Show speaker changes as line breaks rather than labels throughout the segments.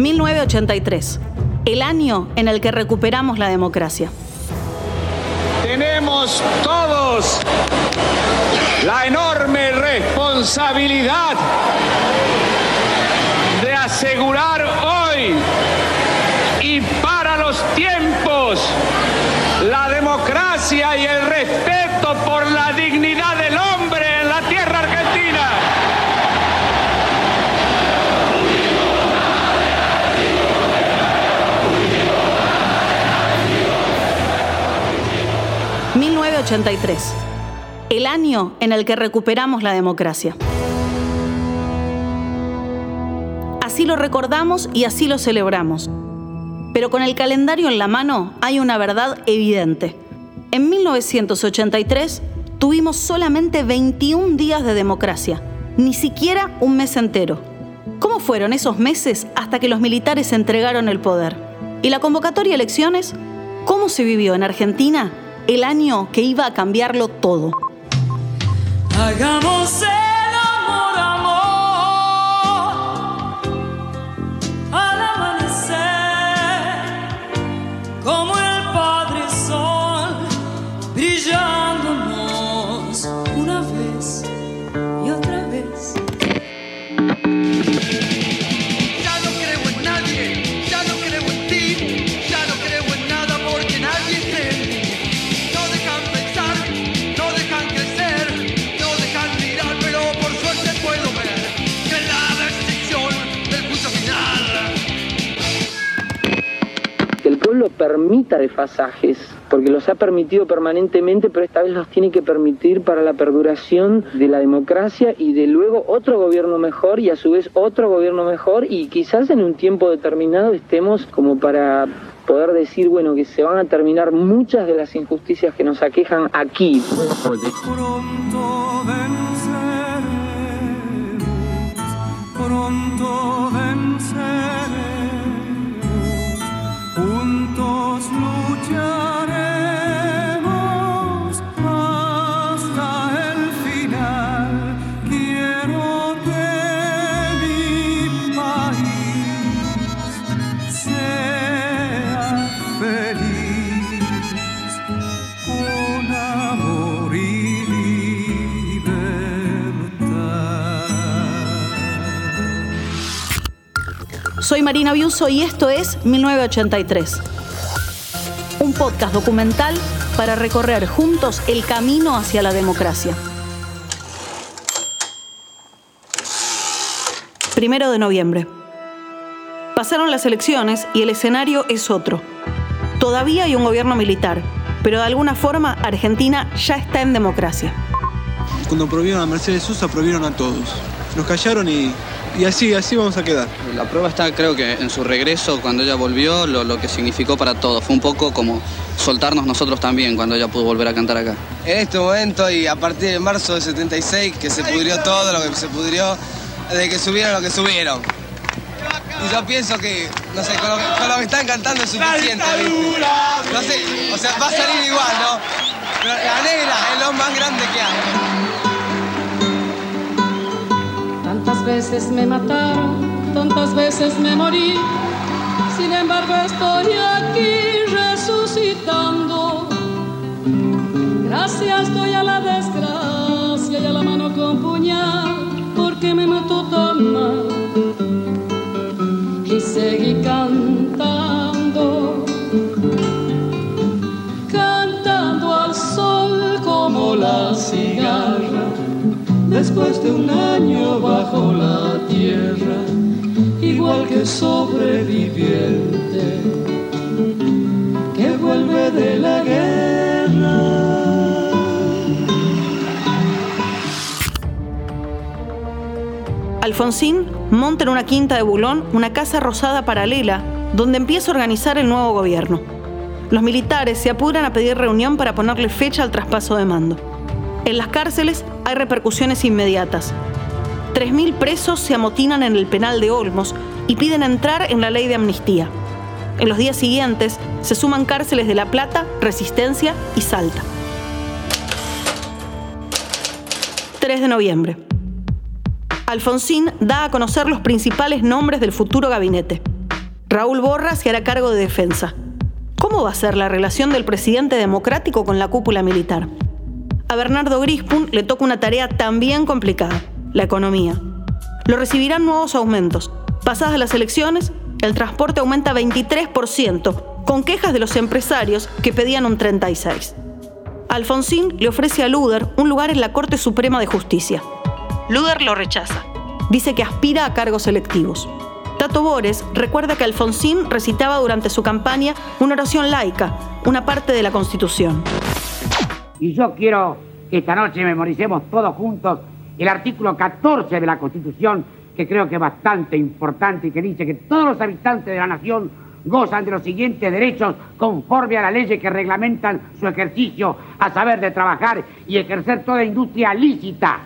1983, el año en el que recuperamos la democracia.
Tenemos todos la enorme responsabilidad de asegurar hoy y para los tiempos la democracia y el respeto por la dignidad del
...1983... ...el año en el que recuperamos la democracia. Así lo recordamos y así lo celebramos. Pero con el calendario en la mano hay una verdad evidente. En 1983 tuvimos solamente 21 días de democracia, ni siquiera un mes entero. ¿Cómo fueron esos meses hasta que los militares entregaron el poder? ¿Y la convocatoria a elecciones? ¿Cómo se vivió en Argentina el año que iba a cambiarlo todo?
Hagamos
permita desfasajes, porque los ha permitido permanentemente, pero esta vez los tiene que permitir para la perduración de la democracia y de luego otro gobierno mejor y a su vez otro gobierno mejor y quizás en un tiempo determinado estemos como para poder decir, bueno, que se van a terminar muchas de las injusticias que nos aquejan aquí.
Pronto venceremos, pronto venceremos,
Soy Marina Biuso y esto es 1983. Un podcast documental para recorrer juntos el camino hacia la democracia. Primero de noviembre. Pasaron las elecciones y el escenario es otro. Todavía hay un gobierno militar, pero de alguna forma Argentina ya está en democracia.
Cuando prohibieron a Mercedes Sosa, prohibieron a todos. Nos callaron y, y así, así vamos a quedar.
La prueba está, creo que en su regreso, cuando ella volvió, lo, lo que significó para todos. Fue un poco como soltarnos nosotros también cuando ella pudo volver a cantar acá.
En este momento y a partir de marzo del 76, que se pudrió todo lo que se pudrió, desde que subieron lo que subieron. Y yo pienso que, no sé, con lo, que- con lo que están cantando es suficiente. ¿viste? No sé, o sea, va a salir igual, ¿no? Pero la negra es lo más grande que hay.
Tantas veces me mataron, tantas veces me morí. Sin embargo estoy aquí resucitando. Gracias doy a la desgracia y a la mano con puñal, porque me mató tan mal. Y seguí cantando, cantando al sol como la cigarra después de un año bajo la tierra, igual que sobreviviente que vuelve de la guerra.
Alfonsín monta en una quinta de Bulón una casa rosada paralela donde empieza a organizar el nuevo gobierno. Los militares se apuran a pedir reunión para ponerle fecha al traspaso de mando. En las cárceles hay repercusiones inmediatas. 3.000 presos se amotinan en el penal de Olmos y piden entrar en la ley de amnistía. En los días siguientes se suman cárceles de La Plata, Resistencia y Salta. 3 de noviembre. Alfonsín da a conocer los principales nombres del futuro gabinete. Raúl Borra se hará cargo de defensa. ¿Cómo va a ser la relación del presidente democrático con la cúpula militar? A Bernardo Grispun le toca una tarea también complicada, la economía. Lo recibirán nuevos aumentos. Pasadas las elecciones, el transporte aumenta 23%, con quejas de los empresarios que pedían un 36%. Alfonsín le ofrece a Luder un lugar en la Corte Suprema de Justicia. Luder lo rechaza. Dice que aspira a cargos electivos. Tato Bores recuerda que Alfonsín recitaba durante su campaña una oración laica, una parte de la Constitución.
Y yo quiero que esta noche memoricemos todos juntos el artículo 14 de la Constitución, que creo que es bastante importante y que dice que todos los habitantes de la nación gozan de los siguientes derechos conforme a las leyes que reglamentan su ejercicio, a saber de trabajar y ejercer toda industria lícita,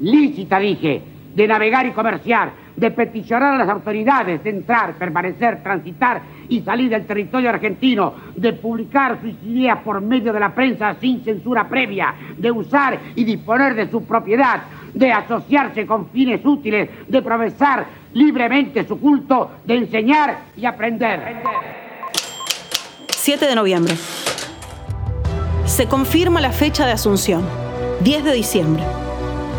lícita dije, de navegar y comerciar, de peticionar a las autoridades, de entrar, permanecer, transitar y salir del territorio argentino, de publicar sus ideas por medio de la prensa sin censura previa, de usar y disponer de su propiedad, de asociarse con fines útiles, de profesar libremente su culto, de enseñar y aprender.
7 de noviembre. Se confirma la fecha de Asunción, 10 de diciembre.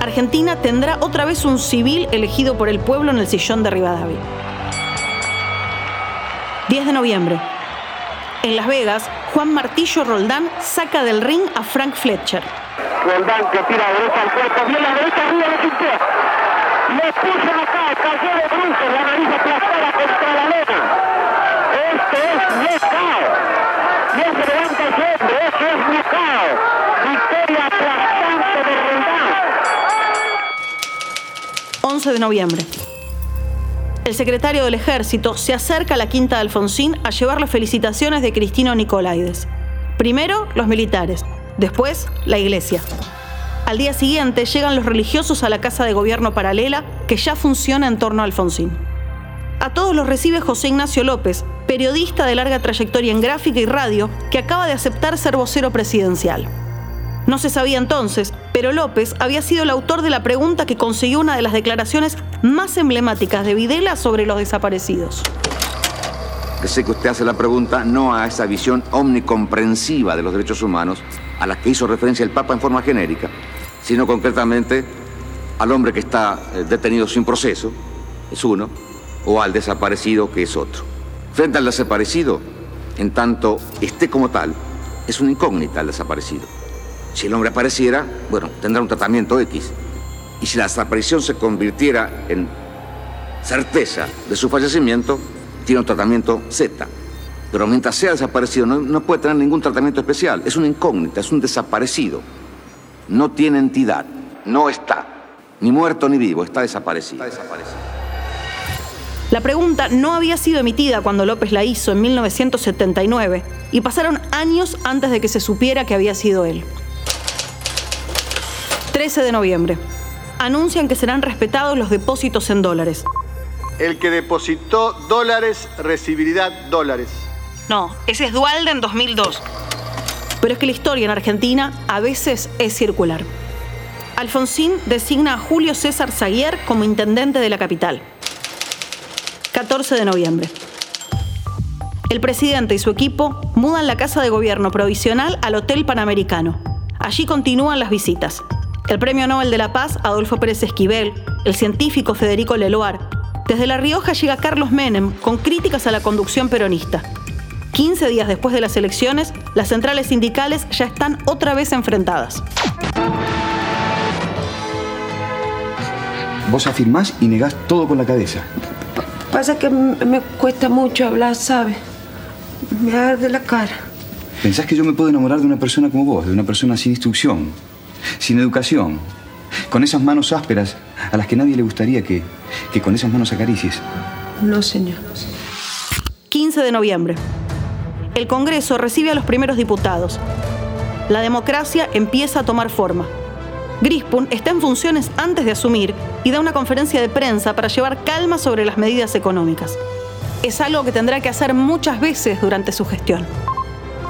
Argentina tendrá otra vez un civil elegido por el pueblo en el sillón de Rivadavia. 10 de noviembre. En Las Vegas, Juan Martillo Roldán saca del ring a Frank Fletcher.
Roldán que tira derecha al cuerpo, bien la derecha arriba de Quintero. Le puso acá, cayó de bruces, la nariz aplastada contra la lona. Este es knockout. No se levanta ese hombre, este es knockout. Victoria de Roldán.
11 de noviembre. El secretario del Ejército se acerca a la Quinta de Alfonsín a llevar las felicitaciones de Cristino Nicolaides. Primero, los militares, después, la iglesia. Al día siguiente llegan los religiosos a la casa de gobierno paralela que ya funciona en torno a Alfonsín. A todos los recibe José Ignacio López, periodista de larga trayectoria en gráfica y radio, que acaba de aceptar ser vocero presidencial. No se sabía entonces, pero López había sido el autor de la pregunta que consiguió una de las declaraciones más emblemáticas de Videla sobre los desaparecidos.
Sé que usted hace la pregunta no a esa visión omnicomprensiva de los derechos humanos a la que hizo referencia el Papa en forma genérica, sino concretamente al hombre que está eh, detenido sin proceso, es uno, o al desaparecido, que es otro. Frente al desaparecido, en tanto esté como tal, es una incógnita el desaparecido. Si el hombre apareciera, bueno, tendrá un tratamiento X. Y si la desaparición se convirtiera en certeza de su fallecimiento, tiene un tratamiento Z. Pero mientras sea desaparecido, no, no puede tener ningún tratamiento especial. Es una incógnita, es un desaparecido. No tiene entidad, no está. Ni muerto ni vivo, está desaparecido. Está desaparecido.
La pregunta no había sido emitida cuando López la hizo en 1979 y pasaron años antes de que se supiera que había sido él. 13 de noviembre. Anuncian que serán respetados los depósitos en dólares.
El que depositó dólares recibirá dólares.
No, ese es Dualde en 2002. Pero es que la historia en Argentina a veces es circular. Alfonsín designa a Julio César Zaguier como intendente de la capital. 14 de noviembre. El presidente y su equipo mudan la casa de gobierno provisional al Hotel Panamericano. Allí continúan las visitas. El Premio Nobel de la Paz, Adolfo Pérez Esquivel, el científico Federico Leloir. Desde La Rioja llega Carlos Menem con críticas a la conducción peronista. 15 días después de las elecciones, las centrales sindicales ya están otra vez enfrentadas.
Vos afirmás y negás todo con la cabeza.
Pasa que me cuesta mucho hablar, ¿sabes? Me arde la cara.
¿Pensás que yo me puedo enamorar de una persona como vos, de una persona sin instrucción, sin educación, con esas manos ásperas a las que nadie le gustaría que, que con esas manos acaricies?
No, señor.
15 de noviembre. El Congreso recibe a los primeros diputados. La democracia empieza a tomar forma. Grispun está en funciones antes de asumir y da una conferencia de prensa para llevar calma sobre las medidas económicas. Es algo que tendrá que hacer muchas veces durante su gestión.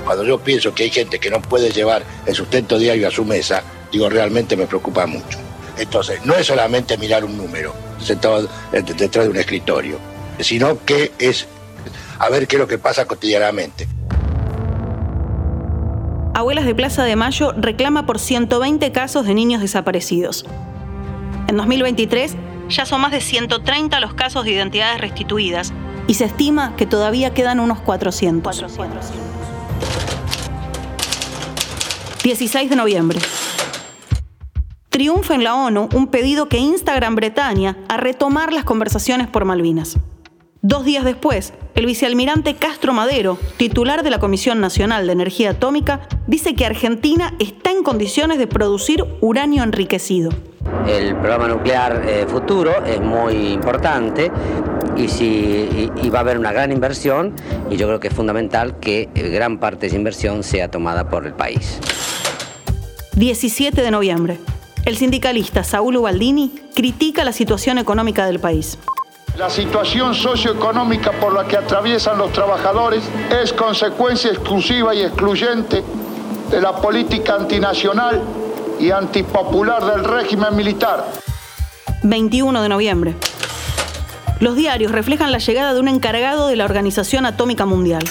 Cuando yo pienso que hay gente que no puede llevar el sustento diario a su mesa, digo, realmente me preocupa mucho. Entonces, no es solamente mirar un número sentado detrás de un escritorio, sino que es a ver qué es lo que pasa cotidianamente.
Abuelas de Plaza de Mayo reclama por 120 casos de niños desaparecidos. En 2023 ya son más de 130 los casos de identidades restituidas y se estima que todavía quedan unos 400. 16 de noviembre. Triunfa en la ONU un pedido que insta a Gran Bretaña a retomar las conversaciones por Malvinas. Dos días después, el vicealmirante Castro Madero, titular de la Comisión Nacional de Energía Atómica, dice que Argentina está en condiciones de producir uranio enriquecido.
El programa nuclear eh, futuro es muy importante y, si, y, y va a haber una gran inversión y yo creo que es fundamental que eh, gran parte de esa inversión sea tomada por el país.
17 de noviembre. El sindicalista Saúl Ubaldini critica la situación económica del país.
La situación socioeconómica por la que atraviesan los trabajadores es consecuencia exclusiva y excluyente de la política antinacional y antipopular del régimen militar.
21 de noviembre. Los diarios reflejan la llegada de un encargado de la Organización Atómica Mundial.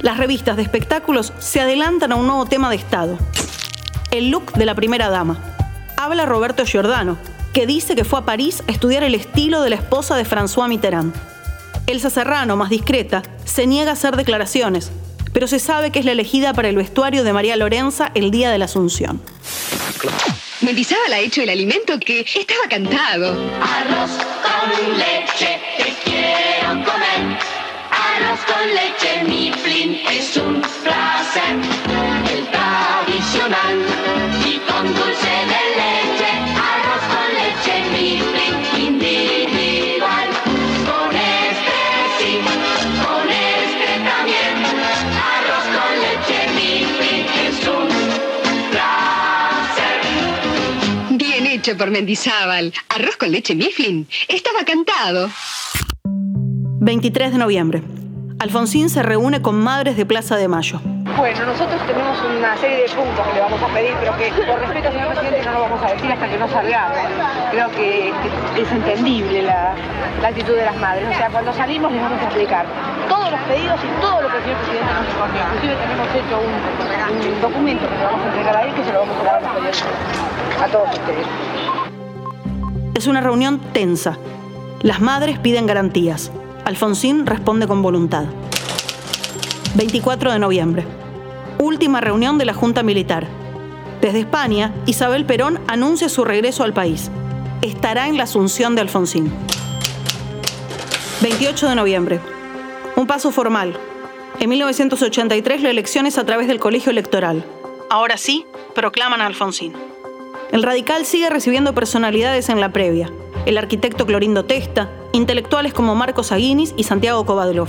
Las revistas de espectáculos se adelantan a un nuevo tema de Estado. El look de la primera dama. Habla Roberto Giordano, que dice que fue a París a estudiar el estilo de la esposa de François Mitterrand. Elsa Serrano, más discreta, se niega a hacer declaraciones, pero se sabe que es la elegida para el vestuario de María Lorenza el día de la Asunción.
Mendizábal ha hecho el alimento que estaba cantado.
Arroz con leche, te quiero comer. Arroz con leche, mi plin es un placer.
Hecho por Mendizábal. Arroz con leche Mifflin. Estaba cantado.
23 de noviembre. Alfonsín se reúne con madres de Plaza de Mayo.
Bueno, nosotros tenemos una serie de puntos que le vamos a pedir, pero que por respeto, señor presidente, no lo vamos a decir hasta que no salgamos. Creo que, es entendible la, la actitud de las madres. O sea, cuando salimos les vamos a explicar todos los pedidos y todo lo que el señor presidente nos informó. Inclusive tenemos hecho un, un documento que le vamos a entregar a él, que se lo vamos a dar a los periodistas, a todos ustedes.
Es una reunión tensa. Las madres piden garantías. Alfonsín responde con voluntad. 24 de noviembre. Última reunión de la Junta Militar. Desde España, Isabel Perón anuncia su regreso al país. Estará en la asunción de Alfonsín. 28 de noviembre. Un paso formal. En 1983 la elección es a través del colegio electoral. Ahora sí, proclaman a Alfonsín. El radical sigue recibiendo personalidades en la previa. El arquitecto Clorindo Testa, intelectuales como Marcos Aguinis y Santiago Kovadlov.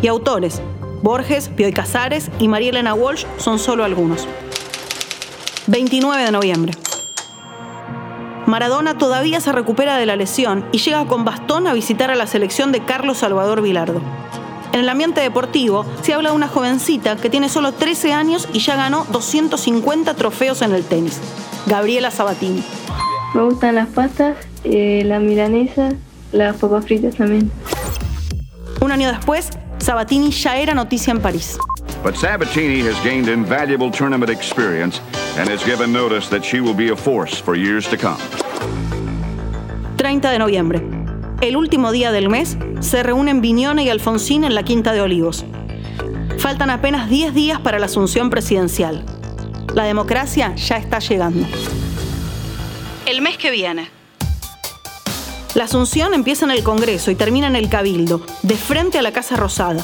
Y autores, Borges, Bioy Casares y María Elena Walsh son solo algunos. 29 de noviembre. Maradona todavía se recupera de la lesión y llega con bastón a visitar a la selección de Carlos Salvador Vilardo. En el ambiente deportivo se habla de una jovencita que tiene solo 13 años y ya ganó 250 trofeos en el tenis. Gabriela Sabatini.
Me gustan las pastas, eh, la milanesa, las papas fritas también.
Un año después, Sabatini ya era noticia en París.
But Sabatini has gained invaluable tournament experience and has given notice that she will be a force for years to come.
30 de noviembre. El último día del mes se reúnen Viñone y Alfonsín en la Quinta de Olivos. Faltan apenas 10 días para la asunción presidencial. La democracia ya está llegando. El mes que viene. La asunción empieza en el Congreso y termina en el Cabildo, de frente a la Casa Rosada.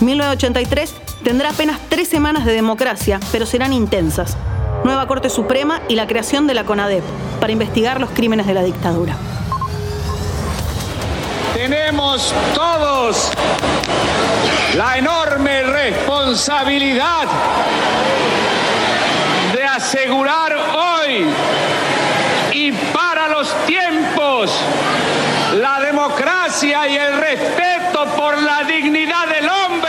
1983 tendrá apenas tres semanas de democracia, pero serán intensas. Nueva Corte Suprema y la creación de la CONADEP para investigar los crímenes de la dictadura.
Tenemos todos la enorme responsabilidad asegurar hoy y para los tiempos la democracia y el respeto por la dignidad del hombre